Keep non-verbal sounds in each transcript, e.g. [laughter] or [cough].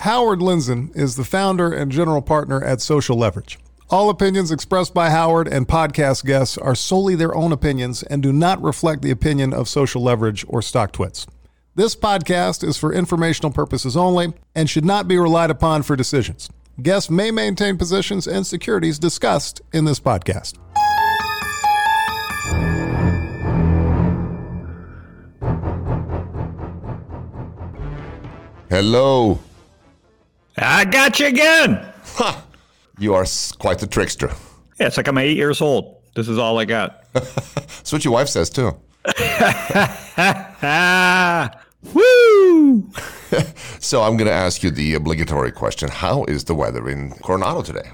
Howard Lindzen is the founder and general partner at Social Leverage. All opinions expressed by Howard and podcast guests are solely their own opinions and do not reflect the opinion of Social Leverage or StockTwits. This podcast is for informational purposes only and should not be relied upon for decisions. Guests may maintain positions and securities discussed in this podcast. Hello. I got you again. Ha! You are quite the trickster. Yeah, it's like I'm eight years old. This is all I got. [laughs] That's what your wife says too. [laughs] woo! [laughs] So I'm going to ask you the obligatory question: How is the weather in Coronado today?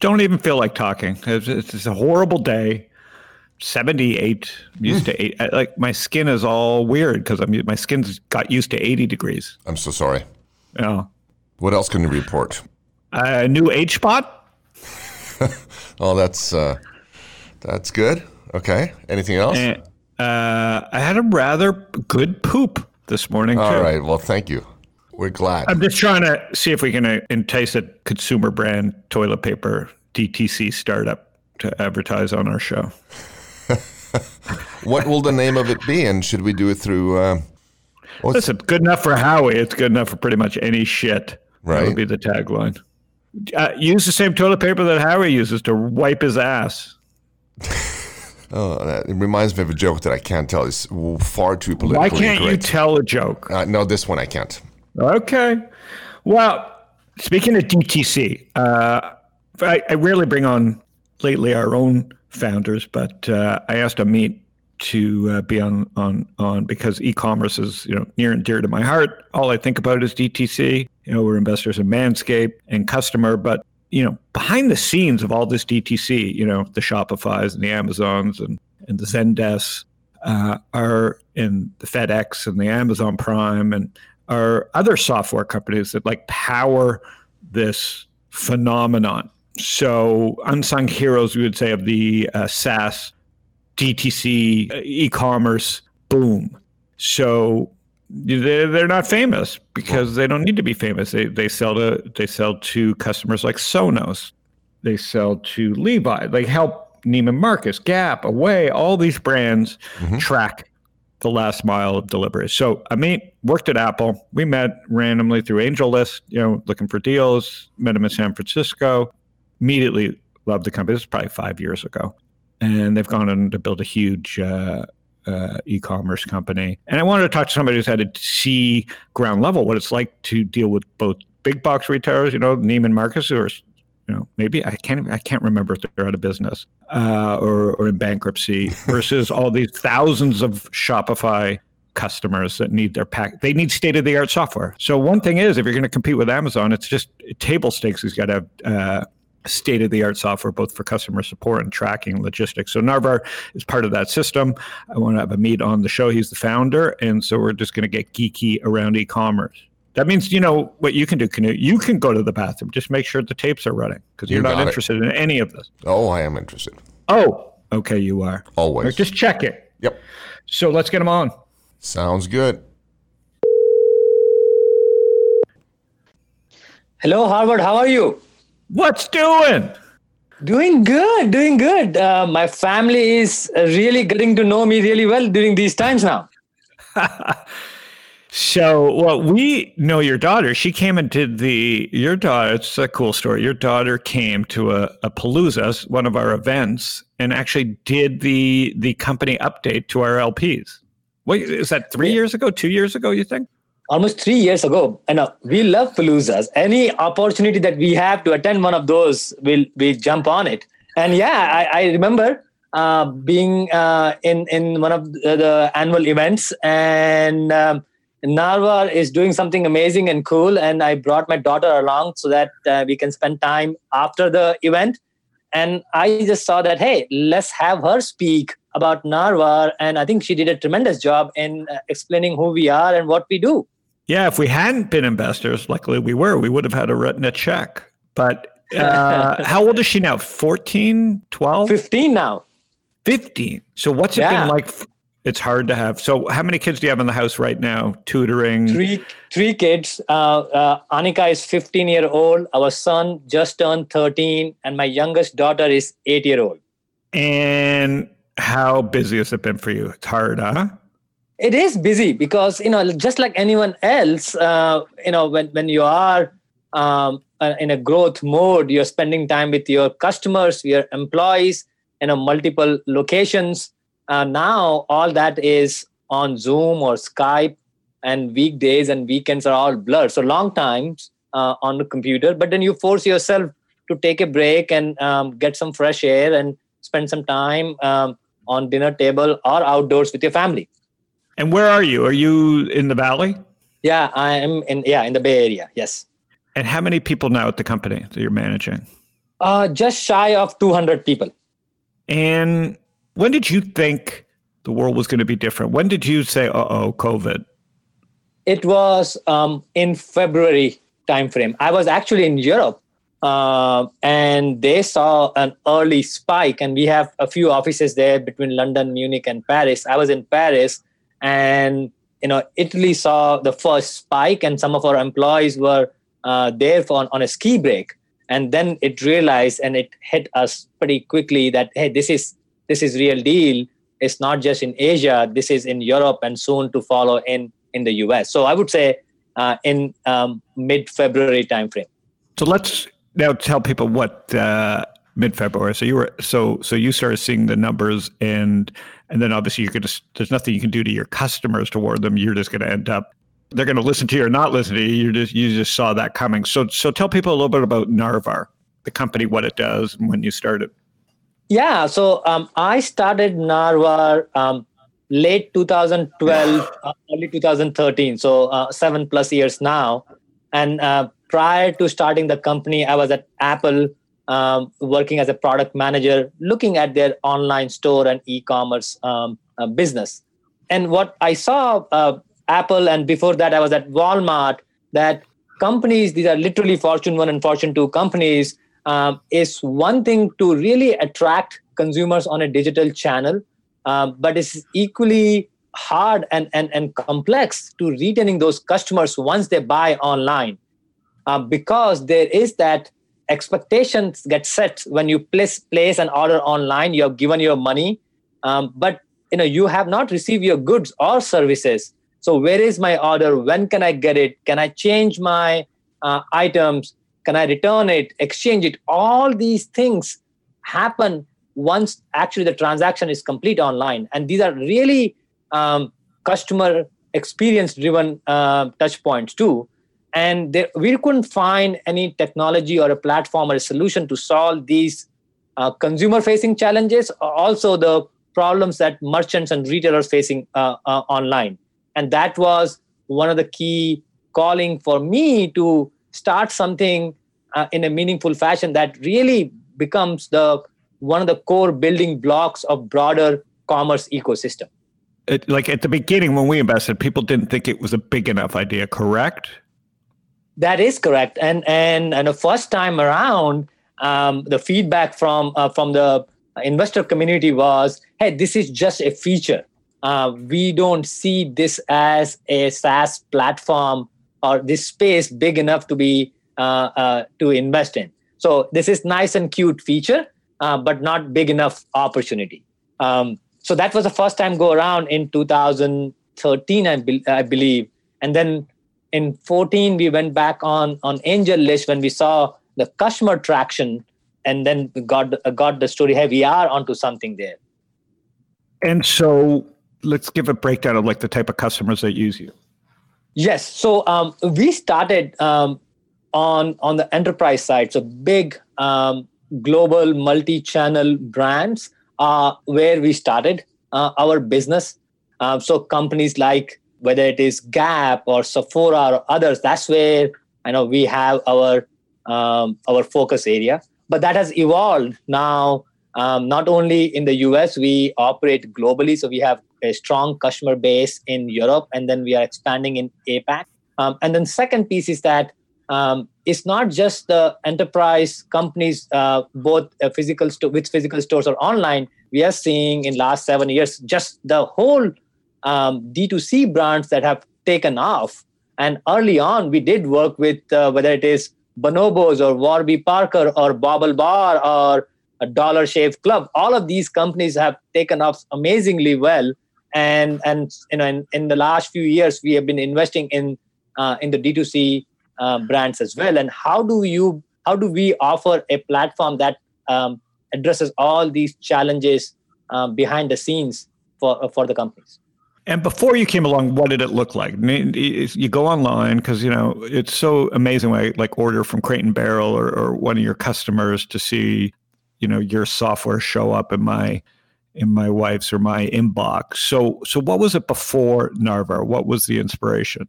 Don't even feel like talking. It's, it's, a horrible day. 78 used to hmm. eight. Like my skin is all weird because I'm my skin's got used to 80 degrees. I'm so sorry. Know, What else can you report? a new H spot. [laughs] Oh, that's uh, that's good. Okay. Anything else? Uh, I had a rather good poop this morning All too. right. Well, thank you. We're glad. I'm just trying to see if we can uh, entice a consumer brand toilet paper DTC startup to advertise on our show. [laughs] what will the name of it be? And should we do it through? Uh, Listen, good enough for Howie. It's good enough for pretty much any shit. That Right. would be the tagline. Uh, use the same toilet paper that Harry uses to wipe his ass. [laughs] oh, that, it reminds me of a joke that I can't tell. It's far too political. Why can't you tell a joke? uh, no, this one I can't. Okay. Well, speaking of DTC, uh, I, I rarely bring on lately our own founders, but uh, I asked Amit to uh, be on on on because e-commerce is you know near and dear to my heart. All I think about is DTC. You know, we're investors in Manscaped and customer, but you know, behind the scenes of all this DTC, you know, the Shopify's and the Amazons and and the Zendesk uh, are in the FedEx and the Amazon Prime and are other software companies that like power this phenomenon. So unsung heroes, we would say, of the uh, SaaS, DTC, uh, e-commerce boom. So they're, they're not famous because they don't need to be famous. They they sell to they sell to customers like Sonos. They sell to Levi. They help Neiman Marcus, Gap, Away, all these brands track the last mile of delivery. So Amit worked at Apple. We met randomly through Angel List, you know, looking for deals. Met him in San Francisco. Immediately loved the company. This is probably five years ago, and they've gone on to build a huge uh, uh, e-commerce company. And I wanted to talk to somebody who's had to see ground level what it's like to deal with both big box retailers, you know, Neiman Marcus, or you know, maybe I can't I can't remember if they're out of business uh, or or in bankruptcy [laughs] versus all these thousands of Shopify customers that need their pack. They need state of the art software. So one thing is, if you're going to compete with Amazon, it's just table stakes. He's got to have. Uh, state of the art software both for customer support and tracking logistics. So Narvar is part of that system. I want to have Amit on the show. He's the founder, and so we're just going to get geeky around e-commerce. That means you know what you can do, Canute. You can go to the bathroom. Just make sure the tapes are running because You you're not got it. interested in any of this. Oh, I am interested. Oh, okay, you are. Always. Or just check it. Yep. So let's get him on. Sounds good. Hello, Howard. How are you? What's doing? Doing good, doing good. Uh, my family is really getting to know me really well during these times now. [laughs] So, well, we know your daughter. She came and did the your daughter. It's a cool story. Your daughter came to a, a Palooza, one of our events, and actually did the the company update to our LPs. What is that? Three years ago? Two years ago? You think? Almost three years ago, and uh, we love Paloozas. Any opportunity that we have to attend one of those, we'll we jump on it. And yeah, I, I remember uh, being uh, in in one of the, annual events, and um, Narvar is doing something amazing and cool. And I brought my daughter along so that uh, we can spend time after the event. And I just saw that hey, let's have her speak about Narvar, and I think she did a tremendous job in uh, explaining who we are and what we do. Yeah. If we hadn't been investors, luckily we were, we would have had a written a check. But uh, [laughs] how old is she now? 14, 12, 15 now. 15. So what's it Yeah. been like it's hard to have. So, how many kids do you have in the house right now? Tutoring three three kids. Uh, uh, Anika is 15 year old. Our son just turned 13, and my youngest daughter is eight year old. And how busy has it been for you? It's hard, huh? It is busy because you know, just like anyone else, uh, you know, when when you are um, uh, in a growth mode, you're spending time with your customers, your employees, you know, multiple locations uh, now all that is on Zoom or Skype, and weekdays and weekends are all blurred. So long times uh, on the computer, but then you force yourself to take a break and um, get some fresh air and spend some time um, on dinner table or outdoors with your family. And where are you? Are you in the valley? Yeah, I am in yeah in the Bay Area. Yes. And how many people now at the company that you're managing? Uh, just shy of 200 people. And when did you think the world was going to be different? When did you say, "Uh oh, COVID"? It was um, in February timeframe. I was actually in Europe, uh, and they saw an early spike. And we have a few offices there between London, Munich, and Paris. I was in Paris, and you know, Italy saw the first spike, and some of our employees were uh, there for on, on a ski break. And then it realized, and it hit us pretty quickly that hey, this is this is real deal. It's not just in asia. This is in europe and soon to follow in in the us so i would say uh, in um, mid february timeframe. So let's now tell people what uh, mid february so you were so so you started seeing the numbers and and then obviously you could just there's nothing you can do to your customers to warn them. You're just going to end up they're going to listen to you or not listen to you. You just you just saw that coming. So so tell people a little bit about narvar the company what it does and when you started. Yeah, so um, I started Narvar um, late 2012, uh, early 2013, so uh, seven plus years now. And uh, prior to starting the company, I was at Apple um, working as a product manager, looking at their online store and e commerce um, uh, business. And what I saw, uh, Apple, and before that, I was at Walmart, that companies, these are literally Fortune 1 and Fortune 2 companies, um, is one thing to really attract consumers on a digital channel, um, but it's equally hard and, and, and complex to retaining those customers once they buy online uh, because there is that expectations get set when you place place an order online you have given your money um, but you know you have not received your goods or services. So where is my order? When can i get it? Can i change my uh, items? Can i return it? Exchange it? All these things happen once actually the transaction is complete online. And these are really um, customer experience driven uh, touch points too and there, we couldn't find any technology or a platform or a solution to solve these uh, consumer facing challenges also the problems that merchants and retailers facing uh, uh, online and that was one of the key calling for me to start something uh, in a meaningful fashion that really becomes the one of the core building blocks of broader commerce ecosystem. It, like at the beginning when we invested, people didn't think it was a big enough idea. Correct? That is correct. And and and the first time around, um, the feedback from uh, from the investor community was, "Hey, this is just a feature. Uh, we don't see this as a SaaS platform or this space big enough to be uh, uh, to invest in. So this is nice and cute feature, uh, but not big enough opportunity. Um, so that was the first time go around in 2013, I, be- I believe, and then in 14 we went back on on angel list when we saw the customer traction, and then got got the story. Hey, we are onto something there. And so let's give a breakdown of like the type of customers that use you. Yes. So um, we started um, on on the enterprise side. So big um, global multi-channel brands are where we started uh, our business. Uh, so companies like whether it is Gap or Sephora or others, that's where I know we have our um, our focus area. But that has evolved now. Um, not only in the US, we operate globally. So we have a strong customer base in Europe, and then we are expanding in APAC. Um, and then second piece is that um, it's not just the enterprise companies, uh, both uh, physical sto- with physical stores or online. We are seeing in last seven years just the whole um, D2C brands that have taken off. And early on, we did work with uh, whether it is Bonobos or Warby Parker or Bobble Bar or Dollar Shave Club. All of these companies have taken off amazingly well. And and you know in, in the last few years, we have been investing in uh, in the D2C uh, brands as well. And how do you how do we offer a platform that um, addresses all these challenges um, behind the scenes for for the companies? And before you came along, what did it look like? I mean, You go online because you know it's so amazing. When I like order from Crate and Barrel or, or one of your customers to see, you know, your software show up in my in my wife's or my inbox. So, so what was it before Narvar? What was the inspiration?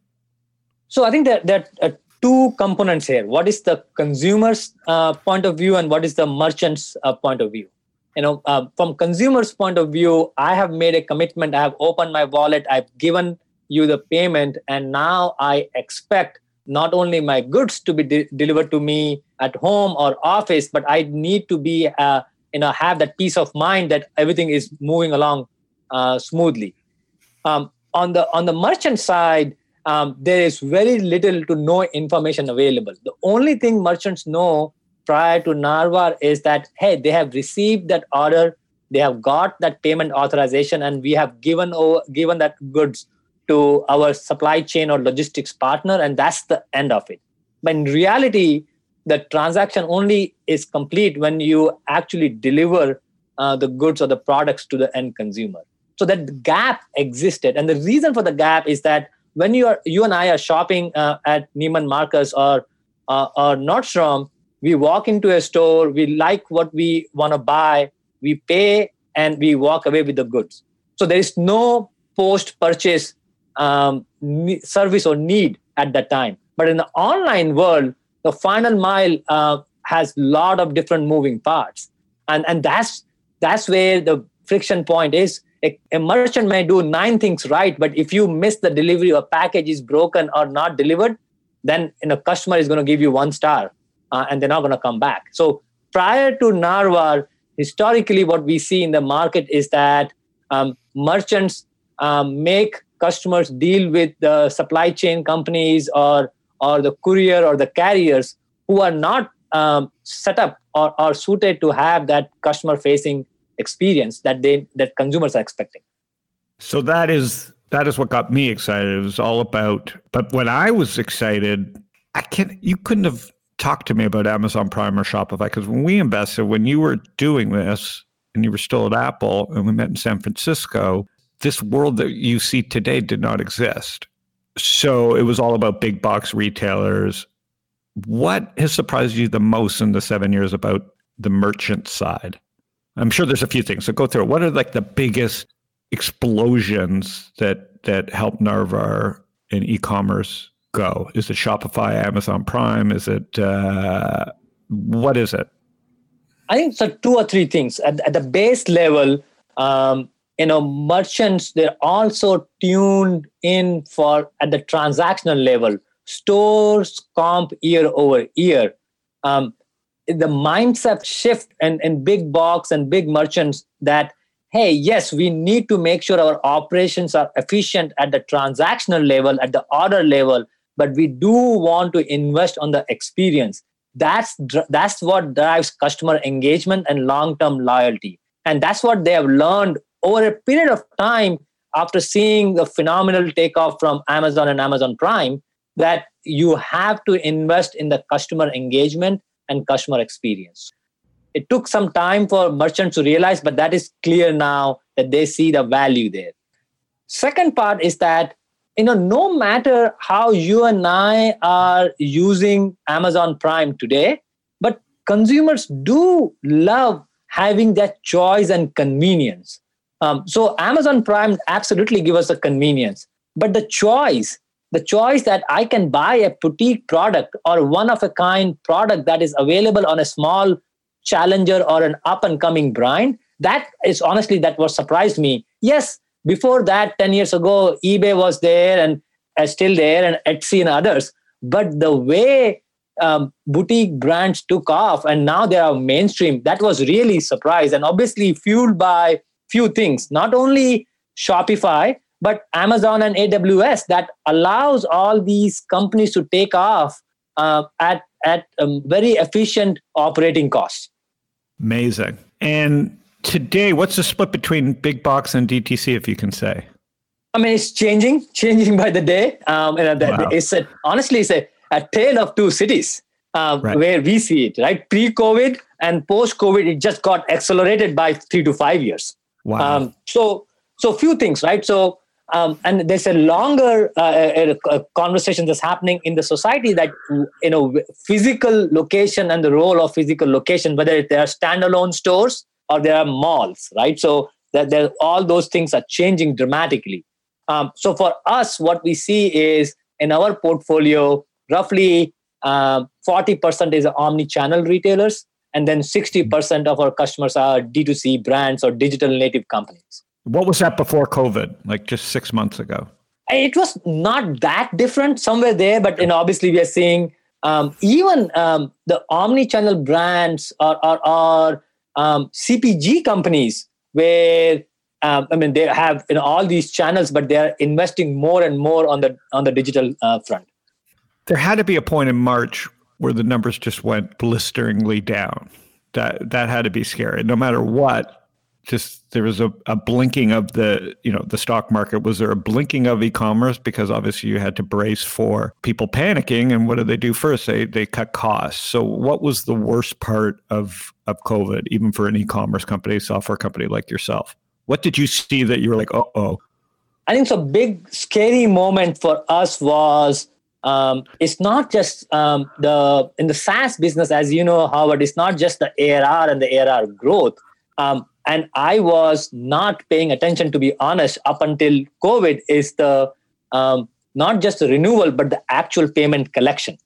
So, I think that that uh, two components here. What is the consumer's uh, point of view, and what is the merchant's uh, point of view? You know uh, from consumers point of view i have made a commitment. I have opened my wallet. I've given you the payment. And now i expect not only my goods to be de- delivered to me at home or office but i need to be uh, you know have that peace of mind that everything is moving along uh, smoothly. Um, on the on the merchant side um, there is very little to no information available. The only thing merchants know prior to Narvar is that hey, they have received that order, they have got that payment authorization, and we have given over, given that goods to our supply chain or logistics partner, and that's the end of it. But in reality, the transaction only is complete when you actually deliver uh, the goods or the products to the end consumer. So that gap existed, and the reason for the gap is that when you are you and I are shopping uh, at Neiman Marcus or uh, or Nordstrom, we walk into a store we like what we want to buy we pay and we walk away with the goods. So there is no post purchase um, service or need at that time. But in the online world the final mile uh, has a lot of different moving parts. And and that's that's where the friction point is. A, a, merchant may do nine things right but if you miss the delivery or package is broken or not delivered then you know, customer is going to give you one star uh, and they're not going to come back. So prior to Narvar, historically, what we see in the market is that um, merchants um, make customers deal with the supply chain companies or or the courier or the carriers who are not um, set up or, or suited to have that customer facing experience that they that consumers are expecting so that is that is what got me excited it was all about but when i was excited i can't you couldn't have talk to me about Amazon Prime or Shopify because when we invested, when you were doing this and you were still at Apple and we met in San Francisco, this world that you see today did not exist. So it was all about big box retailers. What has surprised you the most in the seven years about the merchant side? I'm sure there's a few things. So go through it. What are like the biggest explosions that that help Narvar in e-commerce go? Is it Shopify, Amazon Prime? Is it uh, what is it? I think so. Two or three things at, at the base level. Um, you know, merchants they're also tuned in for at the transactional level. Stores comp year over year. Um, the mindset shift and, and big box and big merchants that hey yes we need to make sure our operations are efficient at the transactional level at the order level but we do want to invest on the experience. That's that's what drives customer engagement and long-term loyalty. And that's what they have learned over a period of time after seeing the phenomenal takeoff from amazon and amazon prime that you have to invest in the customer engagement and customer experience. It took some time for merchants to realize but that is clear now that they see the value there. Second part is that you know no matter how you and i are using amazon prime today but consumers do love having that choice and convenience. Um, so amazon prime absolutely give us a convenience. But the choice the choice that i can buy a boutique product or one of a kind product that is available on a small challenger or an up and coming brand that is honestly that was surprised me. Yes before that 10 years ago ebay was there and uh, still there and etsy and others. But the way um, boutique brands took off and now they are mainstream that was really surprise and obviously fueled by few things. Not only shopify but amazon and aws that allows all these companies to take off uh, at at um, very efficient operating costs. Amazing. And today what's the split between big box and dtc if you can say i mean it's changing [laughs] changing by the day um, and wow. it's a, honestly it's a a tale of two cities um, right. where we see it, right? Pre COVID and post COVID, it just got accelerated by three to five years. Wow. Um, so, so few things, right? So, um, and there's a longer uh, a, a conversation that's happening in the society that you know physical location and the role of physical location, whether they are standalone stores or there are malls, right? So that there all those things are changing dramatically. Um, so for us, what we see is in our portfolio, roughly um, 40% is omni-channel retailers and then 60% of our customers are d2c brands or digital native companies what was that before covid like just six months ago it was not that different somewhere there but you know, obviously we are seeing um, even um, the omni-channel brands are, are, are um, cpg companies where um, I mean, they have you know, all these channels, but they are investing more and more on the on the digital uh, front. There had to be a point in March where the numbers just went blisteringly down. That that had to be scary. No matter what, just there was a, a blinking of the you know the stock market. Was there a blinking of e-commerce because obviously you had to brace for people panicking? And what did they do first? They they cut costs. So what was the worst part of of COVID, even for an e-commerce company, software company like yourself? What did you see that you were like, oh oh? I think the big scary moment for us was um, it's not just um, the in the SaaS business, as you know, Howard. It's not just the ARR and the ARR growth. Um, and I was not paying attention, to be honest, up until COVID. Is the um, not just the renewal, but the actual payment collection.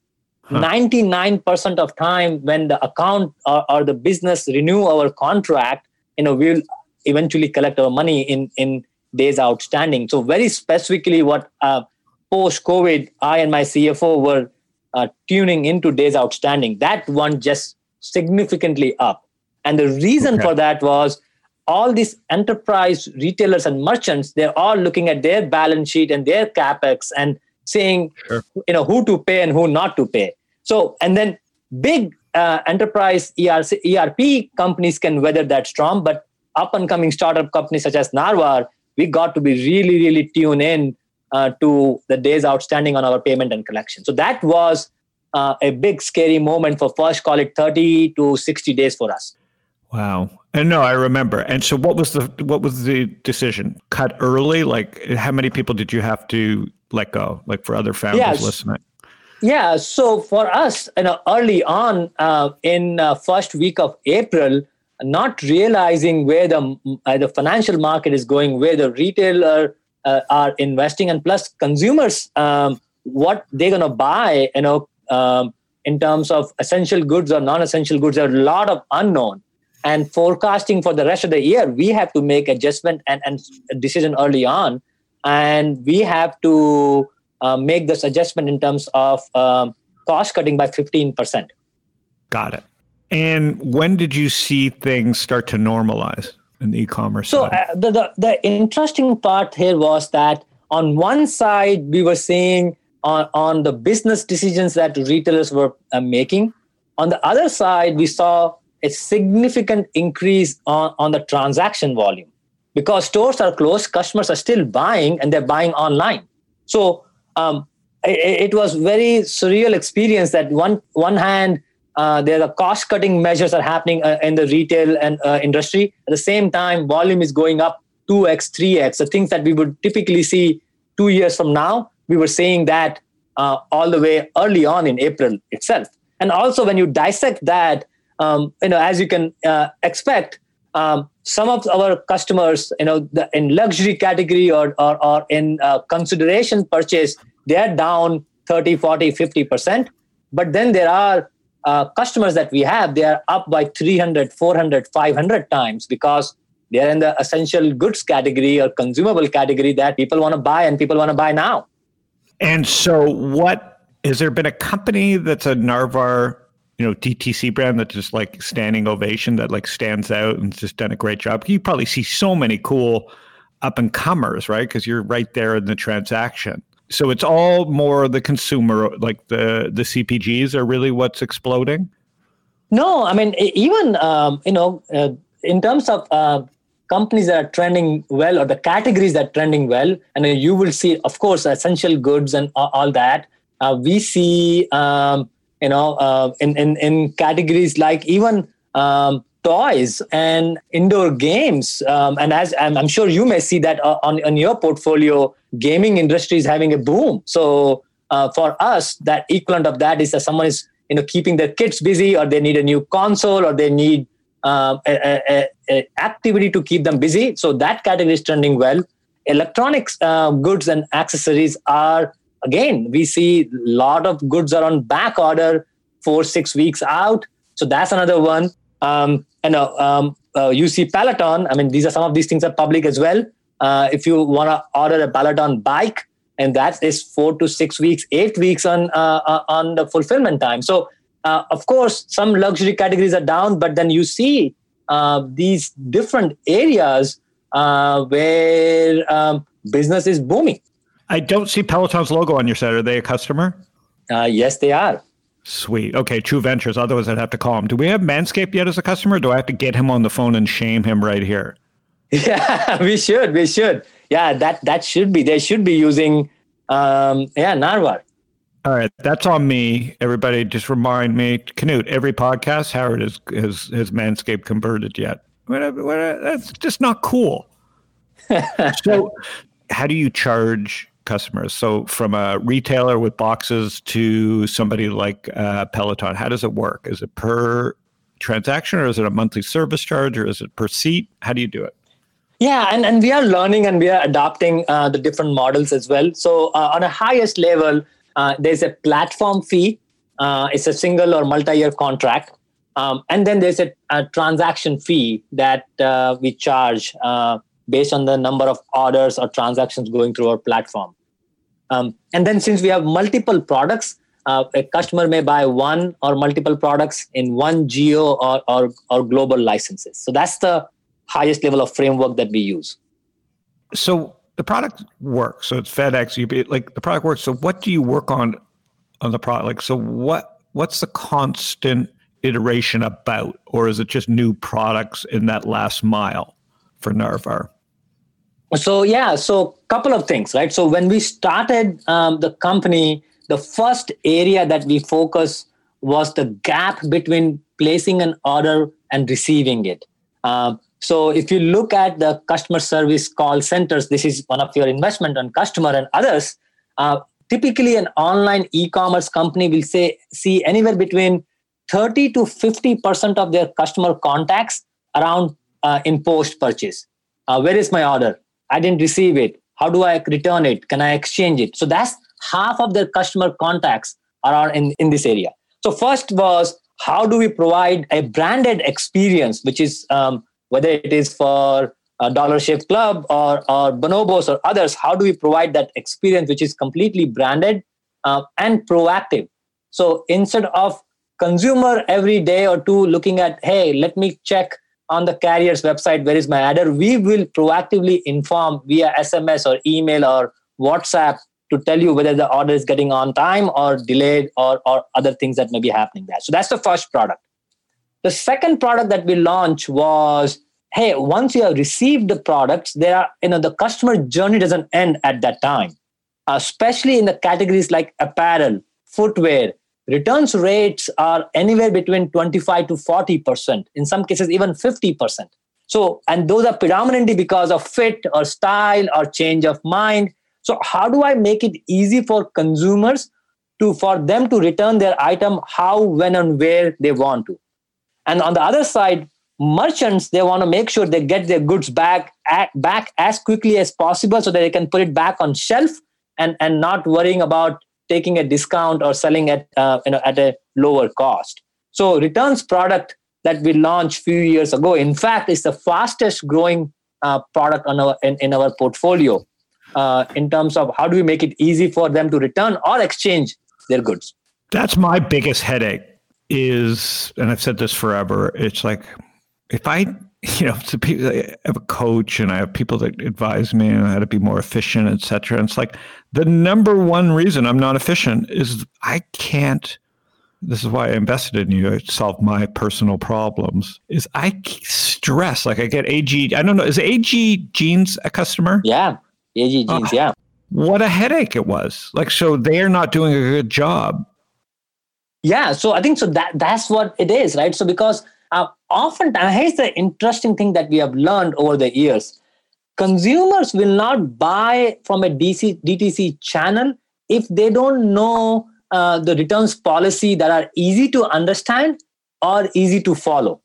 Nine percent of time when the account or, or the business renew our contract, you know, we'll eventually collect our money in in days outstanding. So very specifically, what uh, post COVID, I and my CFO were uh, tuning into days outstanding. That one just significantly up. And the reason okay. for that was all these enterprise retailers and merchants, they're all looking at their balance sheet and their capex and saying, sure. you know, who to pay and who not to pay. So, and then big uh, enterprise ERC, ERP companies can weather that storm, but up and coming startup companies such as Narvar, we got to be really, really tuned in uh, to the days outstanding on our payment and collection. So that was uh, a big scary moment for first call it 30 to 60 days for us. Wow. And no, I remember. And so what was the what was the decision? Cut early? Like how many people did you have to let go? Like for other families yes. listening? Yeah. So for us, you know, early on uh, in uh, first week of April, not realizing where the uh, the financial market is going, where the retailer uh, are investing and plus consumers um, what they're going to buy you know um, in terms of essential goods or non-essential goods there are a lot of unknown and forecasting for the rest of the year we have to make adjustment and, and decision early on. And we have to uh, make this adjustment in terms of um, cost cutting by 15% got it. And when did you see things start to normalize in the e-commerce so uh, the, the, the interesting part here was that on one side we were seeing on, on the business decisions that retailers were uh, making. On the other side we saw a significant increase on, on the transaction volume because stores are closed customers are still buying and they're buying online so um, it, it was very surreal experience that one one hand uh, there are cost cutting measures are happening uh, in the retail and uh, industry. At the same time, volume is going up 2x, 3x. The things that we would typically see two years from now, we were saying that uh, all the way early on in April itself. And also, when you dissect that, um, you know, as you can uh, expect, um, some of our customers, you know, the, in luxury category or, or, or in uh, consideration purchase, they're down 30, 40, 50%. But then there are uh, customers that we have, they are up by 300, 400, 500 times because they are in the essential goods category or consumable category that people want to buy and people want to buy now. And so, what Has there been a company that's a Narvar, you know, DTC brand that just like standing ovation that like stands out and just done a great job? You probably see so many cool up and comers, right? Because you're right there in the transaction. So it's all more the consumer, like the the CPGs are really what's exploding. No, I mean even um, you know uh, in terms of uh, companies that are trending well or the categories that are trending well, and you will see, of course, essential goods and all that. Uh, we see, um, you know, uh, in, in in categories like even um, toys and indoor games. Um, and as I'm, I'm, sure you may see that uh, on, on your portfolio, gaming industry is having a boom. So uh, for us, that equivalent of that is that someone is you know keeping their kids busy, or they need a new console, or they need uh, a, a, a activity to keep them busy. So that category is trending well. Electronics uh, goods and accessories are again we see a lot of goods are on back order four six weeks out. So that's another one. Um, and uh, um, uh, you see Peloton. I mean, these are some of these things are public as well. Uh, if you want to order a Peloton bike, and that is four to six weeks, eight weeks on uh, uh, on the fulfillment time. So, uh, of course, some luxury categories are down, but then you see these different areas where um, business is booming. I don't see Peloton's logo on your site. Are they a customer? yes, they are. Sweet. Okay, True Ventures. Otherwise, I'd have to call him. Do we have Manscaped yet as a customer? do I have to get him on the phone and shame him right here? [laughs] Yeah, we should. We should. Yeah, that that should be. They should be using. Um, yeah, Narvar. All right, that's on me. Everybody, just remind me, Canute. Every podcast, Howard has has, has Manscaped converted yet. That's just not cool. [laughs] so, how do you charge customers. So from a retailer with boxes to somebody like uh, Peloton, how does it work? Is it per transaction or is it a monthly service charge or is it per seat? How do you do it? Yeah, and, and we are learning and we are adopting uh, the different models as well. So uh, on a highest level, uh, there's a platform fee. Uh, it's a single or multi-year contract. Um, and then there's a, a transaction fee that uh, we charge based on the number of orders or transactions going through our platform. Um, and then since we have multiple products, uh, a customer may buy one or multiple products in one geo or, or, or global licenses. So that's the highest level of framework that we use. So the product works. So it's FedEx. You like the product works. So what do you work on on the product? Like so what what's the constant iteration about, or is it just new products in that last mile for Narvar? So yeah so couple of things right? So when we started um, the company the first area that we focus was the gap between placing an order and receiving it. Um, so if you look at the customer service call centers this is one of your investment on customer and others uh, typically an online e-commerce company will say see anywhere between 30 to 50 percent of their customer contacts around uh, in post purchase. Uh, where is my order I didn't receive it. How do I return it? Can I exchange it? So that's half of their customer contacts are in, in this area. So first was how do we provide a branded experience, which is um, whether it is for a Dollar Shave Club or, or Bonobos or others, how do we provide that experience which is completely branded uh, and proactive? So instead of consumer every day or two looking at, hey, let me check on the carrier's website where is my adder? We will proactively inform via sms or email or whatsapp to tell you whether the order is getting on time or delayed or, or other things that may be happening there. So that's the first product. The second product that we launched was hey once you have received the products there are you know the customer journey doesn't end at that time especially in the categories like apparel footwear returns rates are anywhere between 25 to 40%, in some cases, even 50%. So, and those are predominantly because of fit or style or change of mind. So, how do I make it easy for consumers to for them to return their item how, when, and where they want to? And on the other side, merchants they want to make sure they get their goods back at, back as quickly as possible so that they can put it back on shelf and and not worrying about taking a discount or selling at uh, you know at a lower cost. So returns product that we launched a few years ago, in fact, is the fastest growing uh, product on our in, in our portfolio uh, in terms of how do we make it easy for them to return or exchange their goods. That's my biggest headache. Is and I've said this forever. It's like if I [laughs] you know, to people, I have a coach and I have people that advise me on how to be more efficient, et cetera. And it's like the number one reason I'm not efficient is I can't. This is why I invested in you to solve my personal problems. Is I stress like I get AG. I don't know. Is AG Jeans a customer? Yeah, AG Jeans. Uh, yeah. What a headache it was. Like so, they're not doing a good job. Yeah. So I think so. That that's what it is, right? So because uh, often, here's the interesting thing that we have learned over the years consumers will not buy from a DC, DTC channel if they don't know uh, the returns policy that are easy to understand or easy to follow.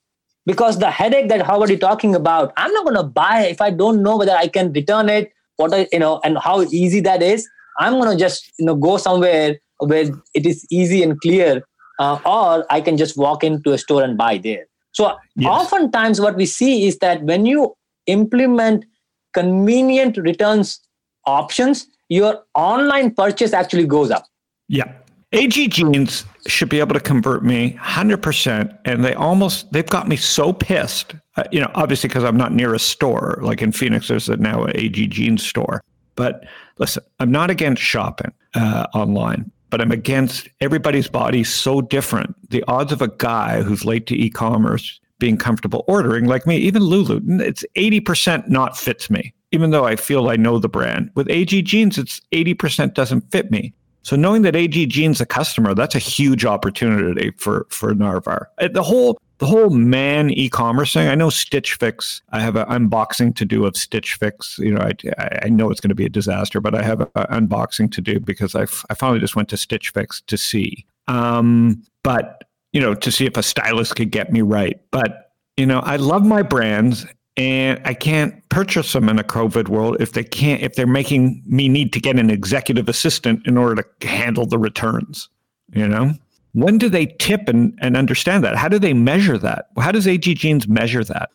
Because the headache that Howard is talking about, I'm not going to buy if I don't know whether I can return it, what I, you know, and how easy that is. I'm going to just you know go somewhere where it is easy and clear, uh, or I can just walk into a store and buy there. So yes. oftentimes what we see is that when you implement convenient returns options, your online purchase actually goes up. Yeah. AG Jeans should be able to convert me 100%. And they almost, they've got me so pissed. Uh, you know, obviously, because I'm not near a store. Like in Phoenix, there's a, now an AG Jeans store. But listen, I'm not against shopping uh, online but I'm against everybody's body so different. The odds of a guy who's late to e-commerce being comfortable ordering like me, even Lulu, it's 80% not fits me, even though I feel I know the brand. With AG Jeans, it's 80% doesn't fit me. So knowing that AG Jeans a customer, that's a huge opportunity for for Narvar. Uh, the whole the whole man e-commerce thing. I know Stitch Fix. I have an unboxing to do of Stitch Fix. You know, I I know it's going to be a disaster, but I have an unboxing to do because I I finally just went to Stitch Fix to see. Um, but you know, to see if a stylist could get me right. But you know, I love my brands and I can't purchase them in a COVID world if they can't if they're making me need to get an executive assistant in order to handle the returns. You know, when do they tip and, and understand that? How do they measure that? How does AG Jeans measure that,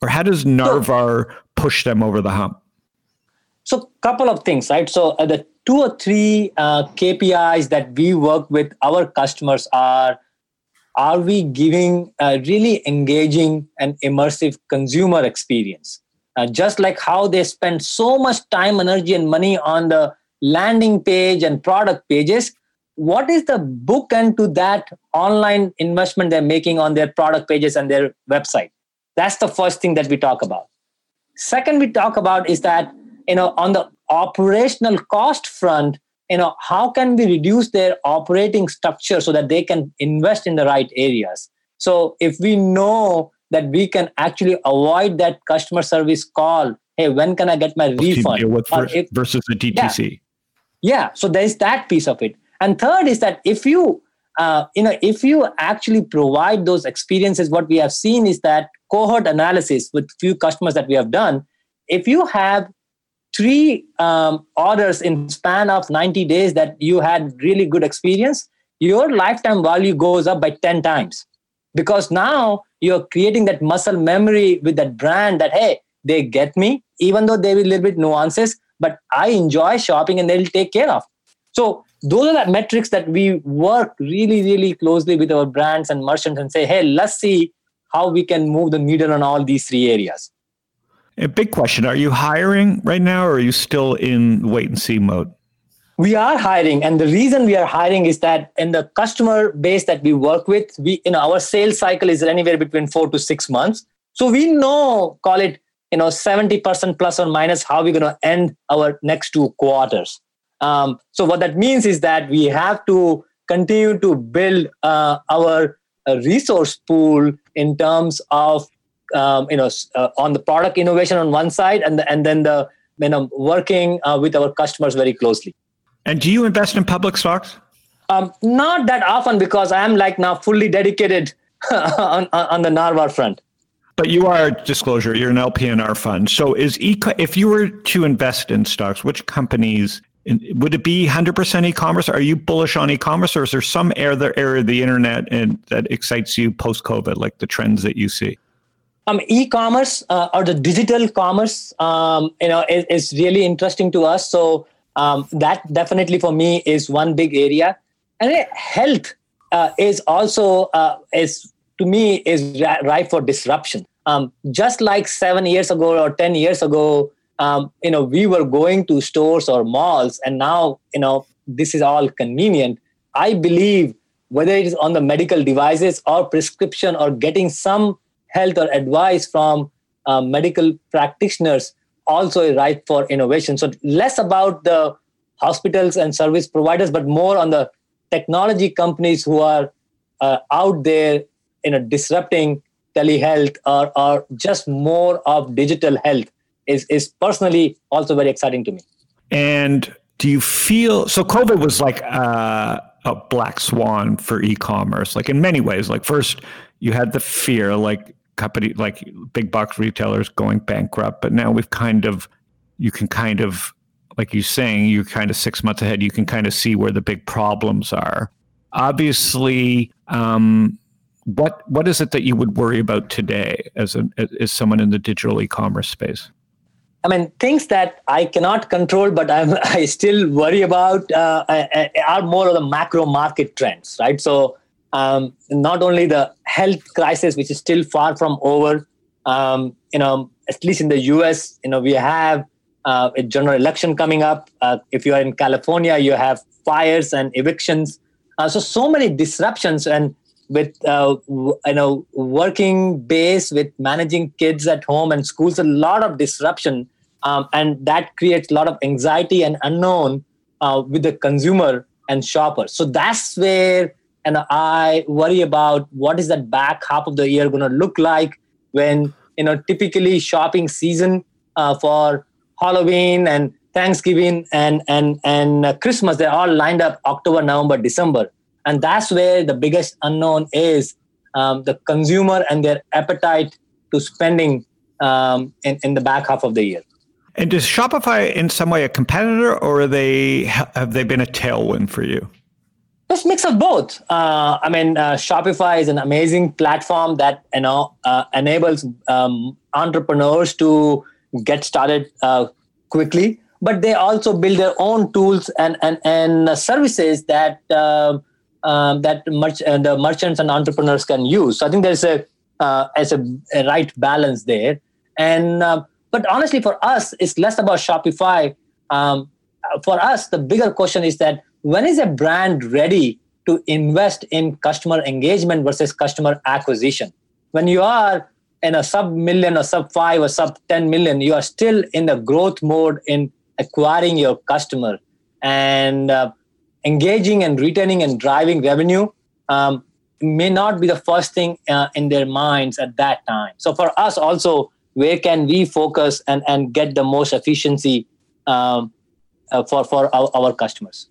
or how does Narvar push them over the hump? So, couple of things, right? So, uh, the two or three uh, KPIs that we work with our customers are are we giving a really engaging and immersive consumer experience? Uh, just like how they spend so much time, energy, and money on the landing page and product pages, what is the bookend to that online investment they're making on their product pages and their website? That's the first thing that we talk about. Second, we talk about is that you know on the operational cost front, you know how can we reduce their operating structure so that they can invest in the right areas? So if we know that we can actually avoid that customer service call hey when can i get my refund? versus, if, versus the dtc yeah. yeah so there's that piece of it. And third is that if you uh, you know if you actually provide those experiences what we have seen is that cohort analysis with few customers that we have done if you have three um, orders in span of 90 days that you had really good experience your lifetime value goes up by 10 times. Because now you're creating that muscle memory with that brand that hey they get me even though they will a little bit nuances but i enjoy shopping and they'll take care of. So those are the metrics that we work really really closely with our brands and merchants and say hey let's see how we can move the needle on all these three areas a big question. Are you hiring right now or are you still in wait and see mode? We are hiring. And the reason we are hiring is that in the customer base that we work with, we you know our sales cycle is anywhere between four to six months. So we know, call it, you know, 70% plus or minus how we're going to end our next two quarters. Um, so what that means is that we have to continue to build uh, our uh, resource pool in terms of um, you know uh, on the product innovation on one side and the, and then the you know working uh, with our customers very closely. And do you invest in public stocks? Um, not that often because i am like now fully dedicated [laughs] on, on the narvar front. But you are disclosure you're an lpnr fund. So is eco if you were to invest in stocks which companies would it be 100% e-commerce? Are you bullish on e-commerce or is there some other area of the internet and that excites you post covid like the trends that you see um, e-commerce uh, or the digital commerce, um, you know, is, is, really interesting to us. So um, that definitely for me is one big area. and health uh, is also uh, is to me is ripe for disruption. Um, just like seven years ago or ten years ago, um, you know, we were going to stores or malls, and now you know this is all convenient. I believe whether it is on the medical devices or prescription or getting some health or advice from uh, medical practitioners also ripe for innovation. So less about the hospitals and service providers, but more on the technology companies who are uh, out there, you know, disrupting telehealth or, or just more of digital health is, is personally also very exciting to me. And do you feel so? COVID was like uh, a black swan for e-commerce, like in many ways. Like first, you had the fear, like company, like big box retailers going bankrupt, but now we've kind of, you can kind of like you're saying, you're kind of six months ahead. You can kind of see where the big problems are. Obviously, um, what what is it that you would worry about today as a, as someone in the digital e-commerce space? I mean, things that I cannot control, but I'm, [laughs] I still worry about uh, uh, uh, are more of the macro market trends, right? So, um, not only the health crisis, which is still far from over, um, you know, at least in the US, you know, we have uh, a general election coming up. Uh, if you are in California, you have fires and evictions. Uh, so so many disruptions, and with uh, w- you know working base with managing kids at home and schools, a lot of disruption, um, and that creates a lot of anxiety and unknown uh, with the consumer and shopper. So that's where and I worry about what is that back half of the year going to look like when you know typically shopping season uh, for Halloween and Thanksgiving and and and uh, Christmas. They're all lined up October, November, December, and that's where the biggest unknown is um, the consumer and their appetite to spending um, in in the back half of the year. And is Shopify in some way a competitor, or are they have they been a tailwind for you? It's mix of both. Uh, I mean, uh, Shopify is an amazing platform that you know uh, enables um, entrepreneurs to get started uh, quickly but they also build their own tools and and, and services that uh, um, that merch- uh, the merchants and entrepreneurs can use. So i think there's a uh, as a, a, right balance there. And uh, but honestly for us it's less about shopify. Um, for us the bigger question is that when is a brand ready to invest in customer engagement versus customer acquisition when you are in a sub million or sub five or sub 10 million, you are still in the growth mode in acquiring your customer and uh, engaging and retaining and driving revenue um, may not be the first thing uh, in their minds at that time. So for us also, where can we focus and, and get the most efficiency um, uh, for, for our, our customers?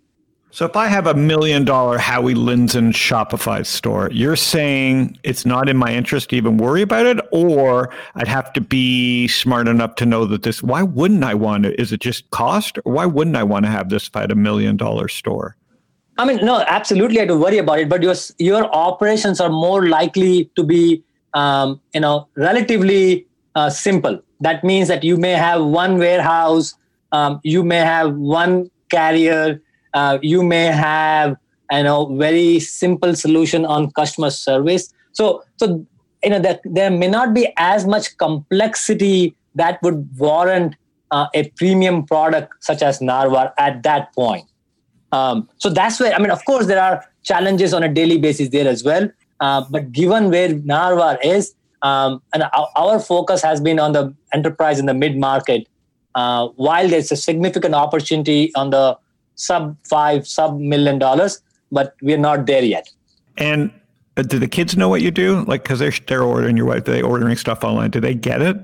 So if I have a million dollar Howie Lindzen Shopify store, you're saying it's not in my interest to even worry about it, or I'd have to be smart enough to know that this. Why wouldn't I want to? Is it just cost, or why wouldn't I want to have this if I had a million dollar store? I mean, no, absolutely, I don't worry about it. But your your operations are more likely to be, um, you know, relatively uh, simple. That means that you may have one warehouse, um, you may have one carrier uh, you may have you know very simple solution on customer service. So so you know that there may not be as much complexity that would warrant uh, a premium product such as narvar at that point. Um, so that's where i mean of course there are challenges on a daily basis there as well. Uh, but given where narvar is um, and our, our, focus has been on the enterprise in the mid market uh, while there's a significant opportunity on the sub five, sub million dollars, but we're not there yet. And uh, do the kids know what you do? Like, because they're they're ordering your wife, they ordering stuff online. Do they get it?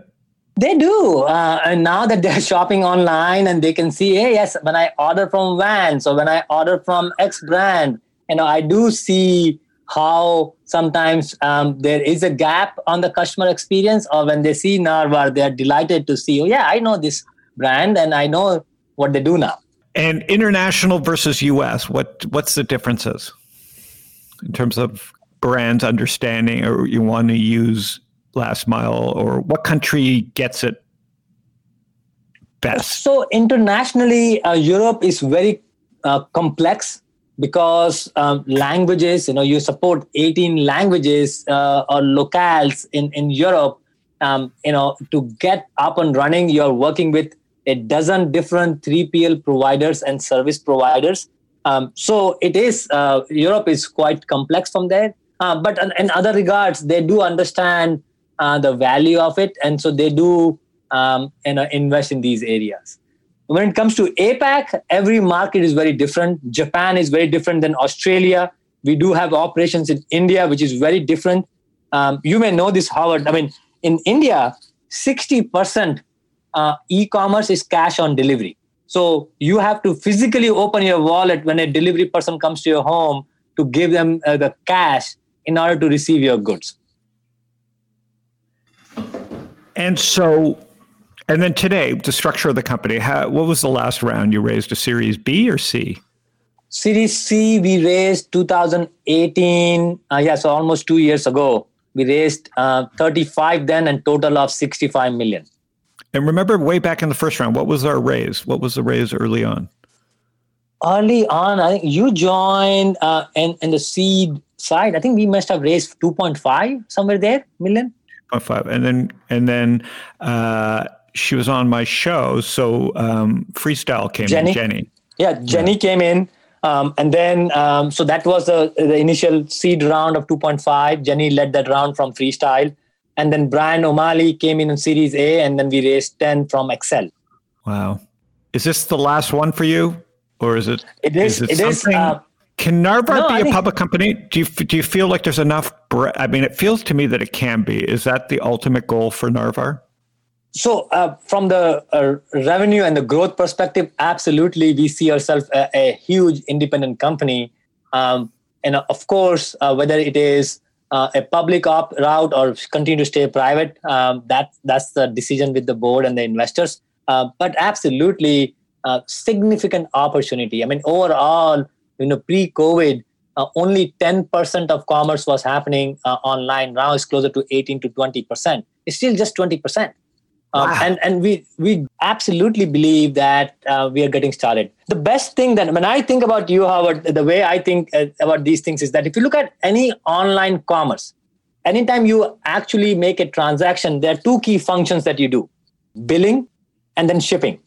They do, uh, and now that they're [laughs] shopping online and they can see, hey, yes, when I order from Vans or when I order from X brand, you know, I do see how sometimes um, there is a gap on the customer experience, or when they see Narvar, they are delighted to see, oh yeah, I know this brand and I know what they do now. And international versus US, what what's the differences in terms of brands understanding or you want to use last mile or what country gets it best? So internationally, uh, Europe is very uh, complex because um, languages, you know, you support 18 languages uh, or locales in, in Europe, um, you know, to get up and running, you're working with a dozen different 3PL providers and service providers. Um, so it is, uh, Europe is quite complex from there. Uh, but in, in, other regards, they do understand uh, the value of it. And so they do um, you know, invest in these areas. When it comes to APAC, every market is very different. Japan is very different than Australia. We do have operations in India, which is very different. Um, you may know this, Howard. I mean, in India, 60% uh, e-commerce is cash on delivery. So you have to physically open your wallet when a delivery person comes to your home to give them uh, the cash in order to receive your goods. And so and then today, the structure of the company. How, what was the last round you raised? A Series B or C? Series C we raised 2018. Uh, yeah, so almost two years ago. We raised uh, 35 then and total of 65 million. And remember, way back in the first round, what was our raise? What was the raise early on? Early on, I think you joined uh, in, in the seed side. I think we must have raised 2.5 somewhere there million. 2.5, and then and then uh, she was on my show. So um, Freestyle came Jenny? in. Jenny. Yeah, Jenny yeah. came in. Um, and then, um, so that was the, the initial seed round of 2.5. Jenny led that round from Freestyle. And then Brian O'Malley came in on Series A, and then we raised 10 from Accel. Wow. Is this the last one for you? Or is it? It is. Is it, it is. Uh, can Narvar no, be I a public company? Do you do you feel like there's enough? Bre- I mean, it feels to me that it can be. Is that the ultimate goal for Narvar? So, uh, from the uh, revenue and the growth perspective, absolutely, we see ourselves a, a huge independent company. Um, and of course, uh, whether it is uh, a public op route or continue to stay private, um, that that's the decision with the board and the investors. Uh, but absolutely, uh, significant opportunity. I mean, overall, you know, pre-COVID, only 10% of commerce was happening online. Now it's closer to 18 to 20%. It's still just 20%. Um, wow. and and we we absolutely believe that uh, we are getting started. The best thing that when I think about you, Howard, the way I think uh, about these things is that if you look at any online commerce, anytime you actually make a transaction, there are two key functions that you do: billing and then shipping.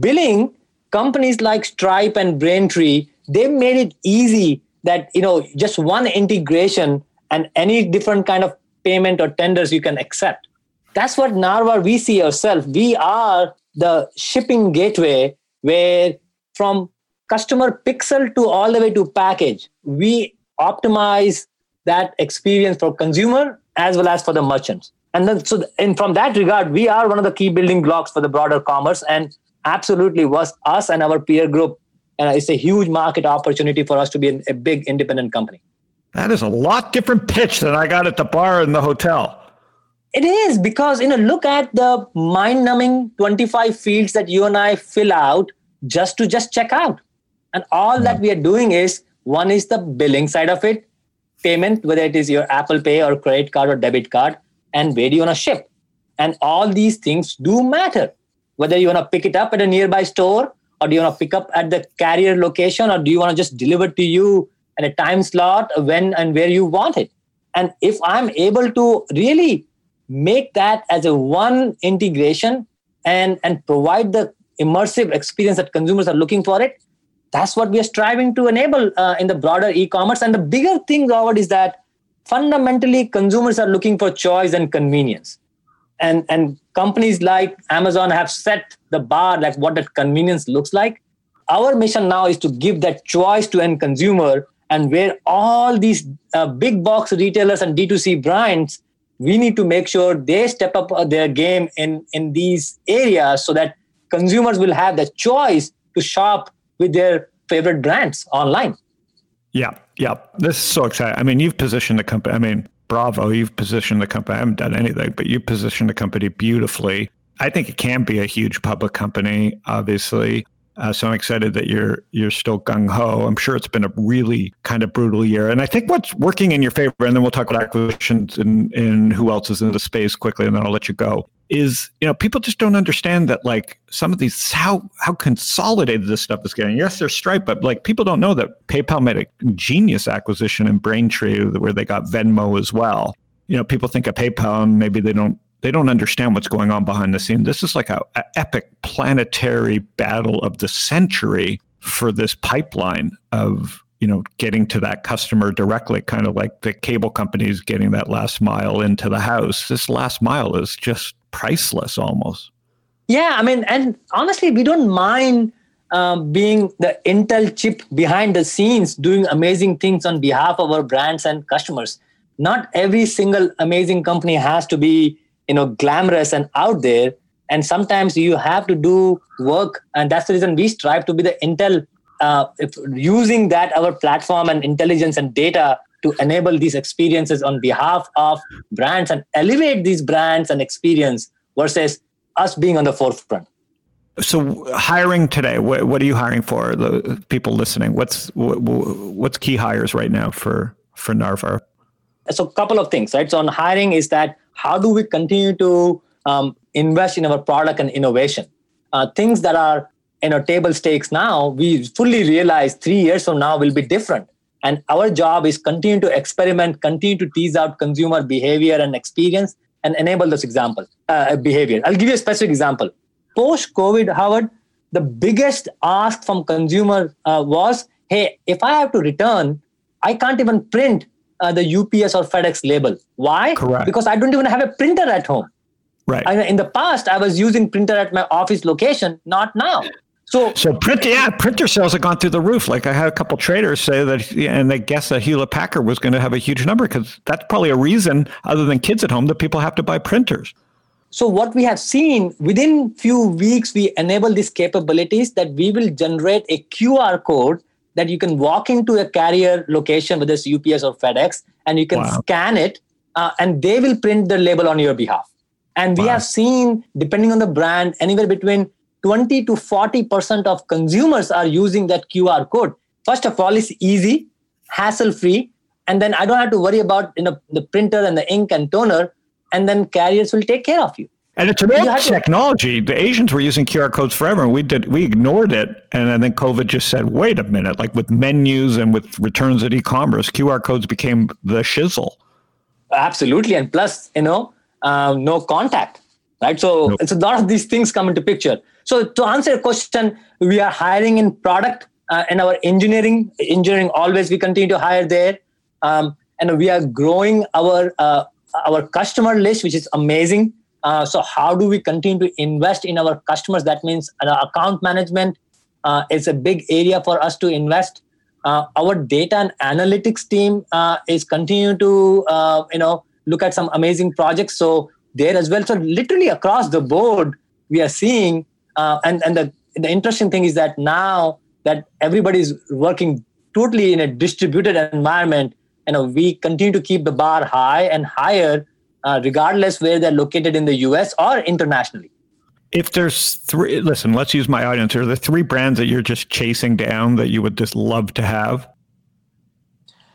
Billing companies like Stripe and Braintree they've made it easy that you know just one integration and any different kind of payment or tenders you can accept that's what Narvar we see ourselves. We are the shipping gateway where from customer pixel to all the way to package, we optimize that experience for consumer as well as for the merchants. And then, so, and from that regard, we are one of the key building blocks for the broader commerce, and absolutely was us and our peer group. And it's a huge market opportunity for us to be a big independent company. That is a lot different pitch than I got at the bar in the hotel. It is because you know look at the mind-numbing 25 fields that you and I fill out just to just check out. And all that we are doing is one is the billing side of it, payment, whether it is your Apple Pay or credit card or debit card, and where do you want to ship. And all these things do matter. Whether you want to pick it up at a nearby store, or do you want to pick up at the carrier location, or do you want to just deliver to you at a time slot when and where you want it. And if I'm able to really make that as a one integration and and provide the immersive experience that consumers are looking for it. That's what we are striving to enable uh, in the broader e-commerce. And the bigger thing Howard, is that fundamentally consumers are looking for choice and convenience. And and companies like amazon have set the bar like what that convenience looks like. Our mission now is to give that choice to end consumer and where all these uh, big box retailers and d2c brands we need to make sure they step up uh, their game in, in these areas so that consumers will have the choice to shop with their favorite brands online. Yeah, yeah. This is so exciting. I mean, you've positioned the company. I mean, bravo, you've positioned the company. I haven't done anything, but you've positioned the company beautifully. I think it can be a huge public company, obviously. Uh, so I'm excited that you're you're still gung ho. I'm sure it's been a really kind of brutal year, and I think what's working in your favor, and then we'll talk about acquisitions and, and who else is in the space quickly, and then I'll let you go. is you know people just don't understand that like some of these how how consolidated this stuff is getting. Yes, there's Stripe, but like people don't know that PayPal made a genius acquisition in Braintree where they got Venmo as well. You know, people think of PayPal and maybe they don't they don't understand what's going on behind the scene. This is like a, a epic planetary battle of the century for this pipeline of you know getting to that customer directly kind of like the cable companies getting that last mile into the house this last mile is just priceless almost. Yeah, I mean, and honestly, we don't mind um, being the Intel chip behind the scenes doing amazing things on behalf of our brands and customers. Not every single amazing company has to be, you know, glamorous and out there. And sometimes you have to do work, and that's the reason we strive to be the Intel, uh, using that our platform and intelligence and data to enable these experiences on behalf of brands and elevate these brands and experience versus us being on the forefront. So hiring today, what, what are you hiring for? The people listening, what's what, what's key hires right now for for Narvar? So a couple of things, right? So on hiring is that how do we continue to um, invest in our product and innovation? Uh, things that are you know table stakes now, we fully realize three years from now will be different. And our job is continue to experiment, continue to tease out consumer behavior and experience and enable those example uh, behavior. I'll give you a specific example. Post COVID, Howard, the biggest ask from consumer uh, was, "Hey, if I have to return, I can't even print uh, the UPS or FedEx label. Why? Correct. Because I don't even have a printer at home. Right. I, in the past, I was using printer at my office location, not now. So, so print, yeah, printer sales have gone through the roof. Like I had a couple traders say that, and they guess that Hewlett Packard was going to have a huge number because that's probably a reason, other than kids at home, that people have to buy printers. So what we have seen within few weeks, we enable these capabilities that we will generate a QR code that you can walk into a carrier location, whether it's UPS or FedEx, and you can wow. scan it, uh, and they will print the label on your behalf. And we wow. have seen, depending on the brand, anywhere between 20 to 40% of consumers are using that QR code. First of all, it's easy, hassle free, and then I don't have to worry about you know, the printer and the ink and toner, and then carriers will take care of you. And it's an old technology. The Asians were using QR codes forever, and we did we ignored it. And then COVID just said, "Wait a minute!" Like with menus and with returns at e-commerce, QR codes became the shizzle. Absolutely, and plus, you know, um, no contact, right? So nope. it's a lot of these things come into picture. So to answer your question, we are hiring in product uh, and our engineering. Engineering always we continue to hire there, um, and we are growing our uh, our customer list, which is amazing. Uh, so how do we continue to invest in our customers? That means uh, account management uh, is a big area for us to invest. Uh, our data and analytics team is continue to you know look at some amazing projects. So there as well. So literally across the board, we are seeing uh, and and the the interesting thing is that now that everybody is working totally in a distributed environment, you know, we continue to keep the bar high and higher, uh, regardless where they're located in the U.S. or internationally. If there's three, listen, let's use my audience. Are there three brands that you're just chasing down that you would just love to have?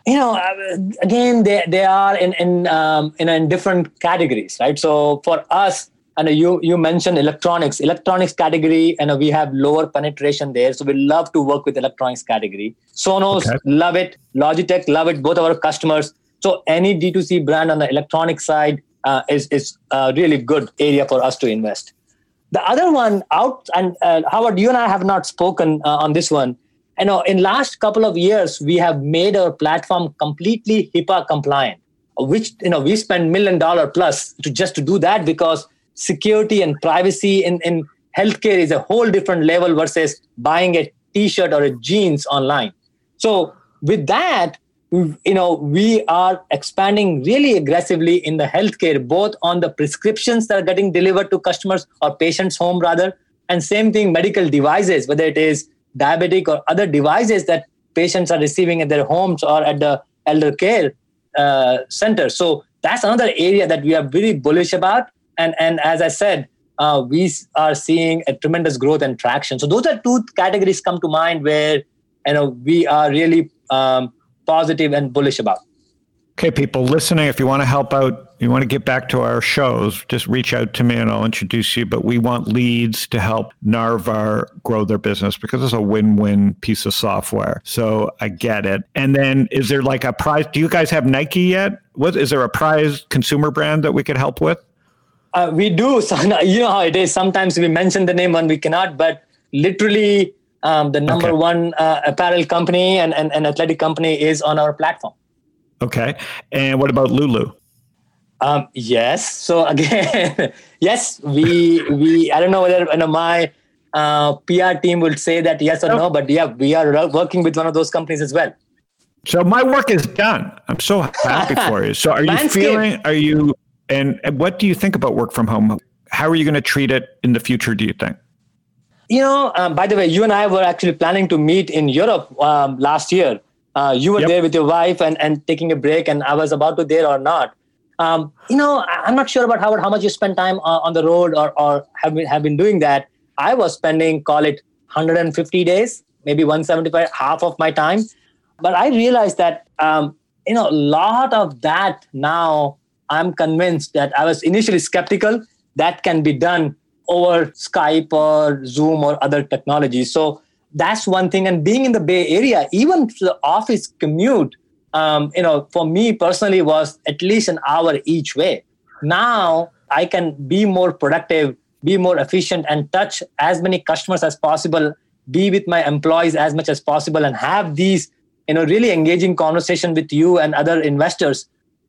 you know uh, again they, they are in in um, in, in different categories right so for us and you you mentioned electronics electronics category and we have lower penetration there so we love to work with electronics category sonos okay. love it logitech love it both of our customers so any d2c brand on the electronic side uh, is is a really good area for us to invest. The other one out and uh, howard you and i have not spoken uh, on this one. You know in last couple of years we have made our platform completely hipaa compliant which you know we spend million dollar plus to just to do that because security and privacy in, in healthcare is a whole different level versus buying a t-shirt or a jeans online. So with that you know we are expanding really aggressively in the healthcare both on the prescriptions that are getting delivered to customers or patients home rather and same thing medical devices whether it is diabetic or other devices that patients are receiving at their homes or at the elder care uh, center so that's another area that we are very bullish about and and as I said, uh, we are seeing a tremendous growth and traction. So those are two categories come to mind where you know we are really um, positive and bullish about. Okay, people listening, if you want to help out, you want to get back to our shows, just reach out to me and I'll introduce you. But we want leads to help Narvar grow their business because it's a win win piece of software. So I get it. And then is there like a prize? Do you guys have Nike yet? What is there a prize consumer brand that we could help with? Uh, we do. [laughs] So, you know how it is. Sometimes we mention the name when we cannot, but literally um, the number okay. one uh, apparel company and, and, and athletic company is on our platform. Okay. And what about Lulu? Um, yes. So [laughs] again, yes, we we I don't know whether you know, my uh, PR team would say that yes or no, but yeah, we are working with one of those companies as well. So my work is done. I'm so happy [laughs] for you. So are you feeling? Are you? And, and what do you think about work from home? How are you going to treat it in the future? Do you think? You know, um, by the way, you and I were actually planning to meet in Europe um, last year uh, you were yep. there with your wife and, and taking a break, and I was about to there or not. Um, you know, I'm not sure about how, how much you spend time on, on the road or, or have, been, have been doing that. I was spending, call it 150 days, maybe 175, half of my time. But I realized that, um, you know, a lot of that now I'm convinced that I was initially skeptical that can be done over Skype or Zoom or other technologies. So that's one thing. And being in the Bay Area, even the office commute, um, you know, for me personally was at least an hour each way. Now I can be more productive, be more efficient, and touch as many customers as possible, be with my employees as much as possible, and have these, you know, really engaging conversation with you and other investors.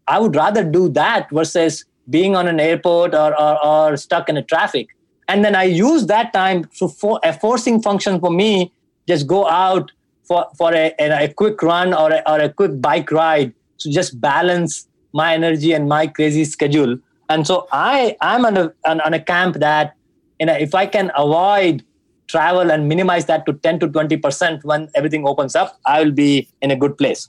I would rather do that versus being on an airport or, or, or stuck in a traffic and then I use that time to for a forcing function for me. Just go out for for a, a quick run or a, or a quick bike ride to just balance my energy and my crazy schedule. And so I I'm on a on, on a camp that you know if I can avoid travel and minimize that to 10 to 20 percent when everything opens up, I will be in a good place.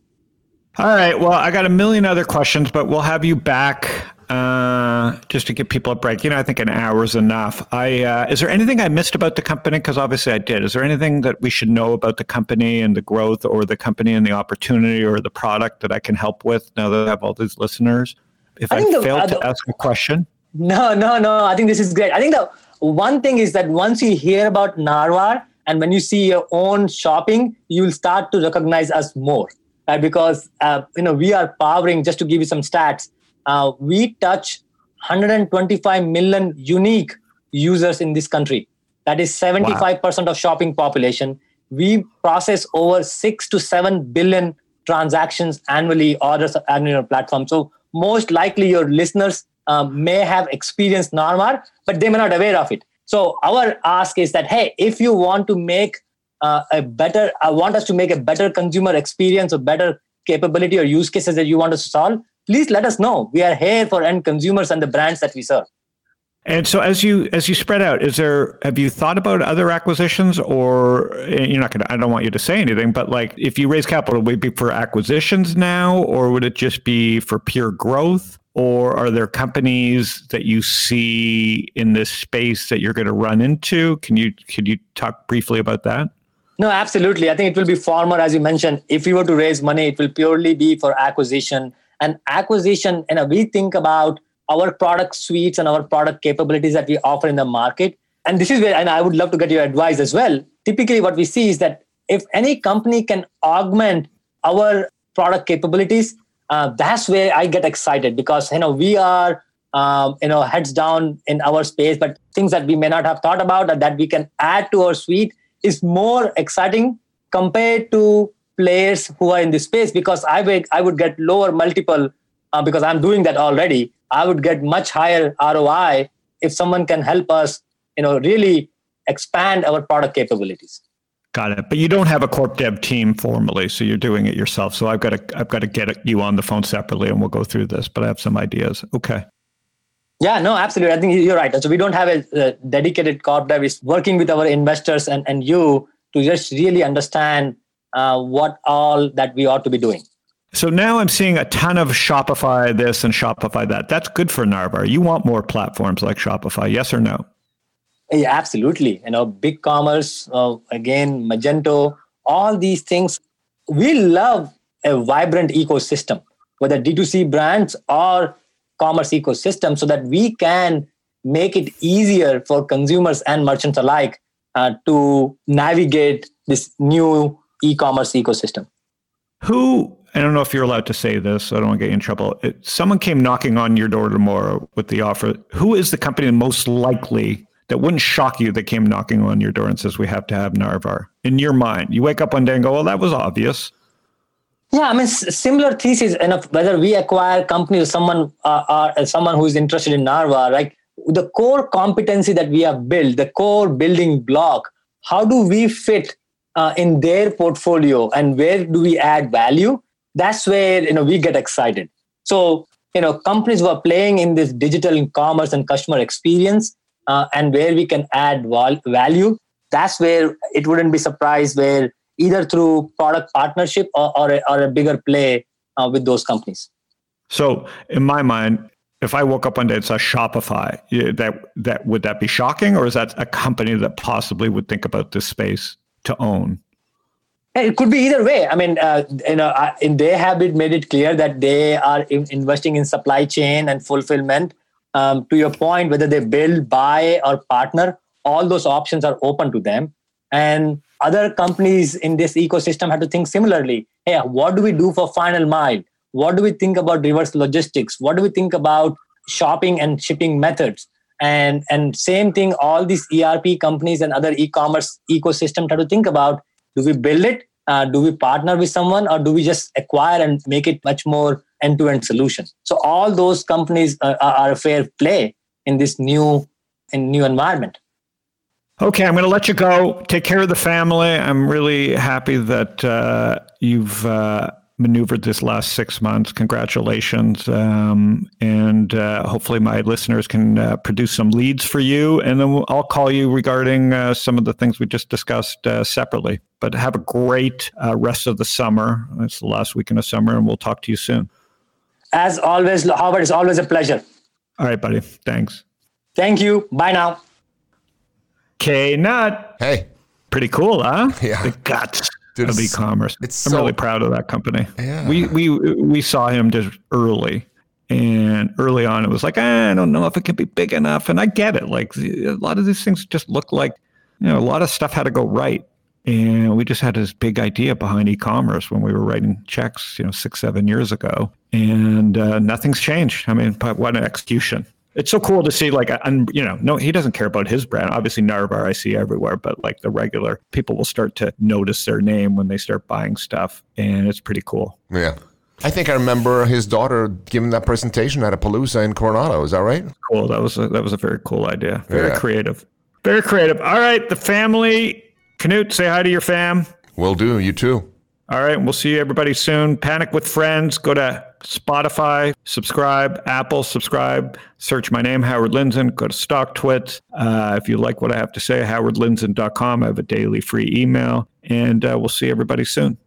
All right. Well, I got a million other questions, but we'll have you back uh, just to give people a break. You know, I think an hour is enough. I uh, is there anything I missed about the company? Because obviously I did. Is there anything that we should know about the company and the growth, or the company and the opportunity, or the product that I can help with now that I have all these listeners? If I, I the, failed uh, to ask a question, no, no, no. I think this is great. I think the one thing is that once you hear about Narvar and when you see your own shopping, you will start to recognize us more. Right? Because uh, you know we are powering. Just to give you some stats uh, we touch 125 million unique users in this country. That is 75% wow. of shopping population. We process over six to seven billion transactions annually, orders on your platform. So most likely your listeners um, may have experienced Narvar, but they may not aware of it. So our ask is that, hey, if you want to make uh, a better, I uh, want us to make a better consumer experience or better capability or use cases that you want us to solve, please let us know. We are here for end consumers and the brands that we serve. And so as you as you spread out, is there have you thought about other acquisitions or eh, you're not gonna I don't want you to say anything, but like if you raise capital, would it be for acquisitions now or would it just be for pure growth? Or are there companies that you see in this space that you're going to run into? Can you can you talk briefly about that? No, absolutely. I think it will be far more, as you mentioned. If we were to raise money, it will purely be for acquisition and acquisition and we think about our product suites and our product capabilities that we offer in the market. And this is where and i would love to get your advice as well. Typically what we see is that if any company can augment our product capabilities uh, that's where i get excited because you know we are um, you know heads down in our space but things that we may not have thought about that we can add to our suite is more exciting compared to players who are in this space because I would, I would get lower multiple uh, because I'm doing that already. I would get much higher ROI if someone can help us, you know, really expand our product capabilities. Got it. But you don't have a corp dev team formally, so you're doing it yourself. So I've got to I've got to get you on the phone separately, and we'll go through this. But I have some ideas. Okay. Yeah, no, absolutely. I think you're right. So we don't have a, a dedicated corp dev. It's working with our investors and, and you to just really understand uh, what all that we ought to be doing. So now I'm seeing a ton of Shopify this and Shopify that. That's good for Narvar. You want more platforms like Shopify, yes or no? Yeah, absolutely. You know, BigCommerce, uh, again, Magento, all these things. We love a vibrant ecosystem. whether D2C brands or commerce ecosystem, so that we can make it easier for consumers and merchants alike uh, to navigate this new e-commerce ecosystem. Who I don't know if you're allowed to say this. So I don't want to get you in trouble. If someone came knocking on your door tomorrow with the offer. Who is the company most likely that wouldn't shock you that came knocking on your door and says we have to have Narvar? In your mind, you wake up one day and go, "Well, that was obvious." Yeah, I mean, similar thesis. And whether we acquire companies or someone, uh, or someone who is interested in Narvar, like the core competency that we have built, the core building block. How do we fit uh, in their portfolio, and where do we add value? that's where you know we get excited. So you know companies who are playing in this digital commerce and customer experience uh, and where we can add val- value that's where it wouldn't be surprised where either through product partnership or, or, a, or a bigger play uh, with those companies. So in my mind if I woke up one day and saw Shopify, that that would that be shocking, or is that a company that possibly would think about this space to own? It could be either way. I mean, uh, you know, uh, in they have made it clear that they are in investing in supply chain and fulfillment. Um, to your point, whether they build, buy, or partner, all those options are open to them. And other companies in this ecosystem have to think similarly. Hey, what do we do for final mile? What do we think about reverse logistics? What do we think about shopping and shipping methods? And and same thing, all these ERP companies and other e-commerce ecosystems have to think about do we build it? Uh, do we partner with someone or do we just acquire and make it much more end-to-end solution? So all those companies uh, are a fair play in this new in new environment. Okay i'm going to let you go. Take care of the family. I'm really happy that uh, you've uh, maneuvered this last six months. Congratulations. Um, and uh, hopefully, my listeners can uh, produce some leads for you. And then I'll call you regarding uh, some of the things we just discussed uh, separately. But have a great uh, rest of the summer. It's the last weekend of summer, and we'll talk to you soon. As always, Howard, it's always a pleasure. All right, buddy. Thanks. Thank you. Bye now. Knut. Hey. Pretty cool, huh? [laughs] Yeah. The guts. Dude, of e-commerce. It's I'm so, really proud of that company. Yeah. We we we saw him just early, and early on it was like I don't know if it can be big enough, and I get it. Like a lot of these things just look like you know a lot of stuff had to go right, and we just had this big idea behind e-commerce when we were writing checks, you know, six seven years ago, and uh, nothing's changed. I mean, but what an execution! It's so cool to see like and you know no he doesn't care about his brand obviously narvar i see everywhere but like the regular people will start to notice their name when they start buying stuff and it's pretty cool yeah I think I remember his daughter giving that presentation at a Palooza in Coronado. Is that right? Cool. That was a, that was a very cool idea. Very yeah. creative. Very creative. All right, the family. Knut, say hi to your fam. Will do. You too. All right, we'll see everybody soon. Panic with friends. Go to Spotify, subscribe, Apple, subscribe, search my name, Howard Lindzen, go to StockTwits. Uh, if you like what I have to say, howardlindzen.com. I have a daily free email, and uh, we'll see everybody soon.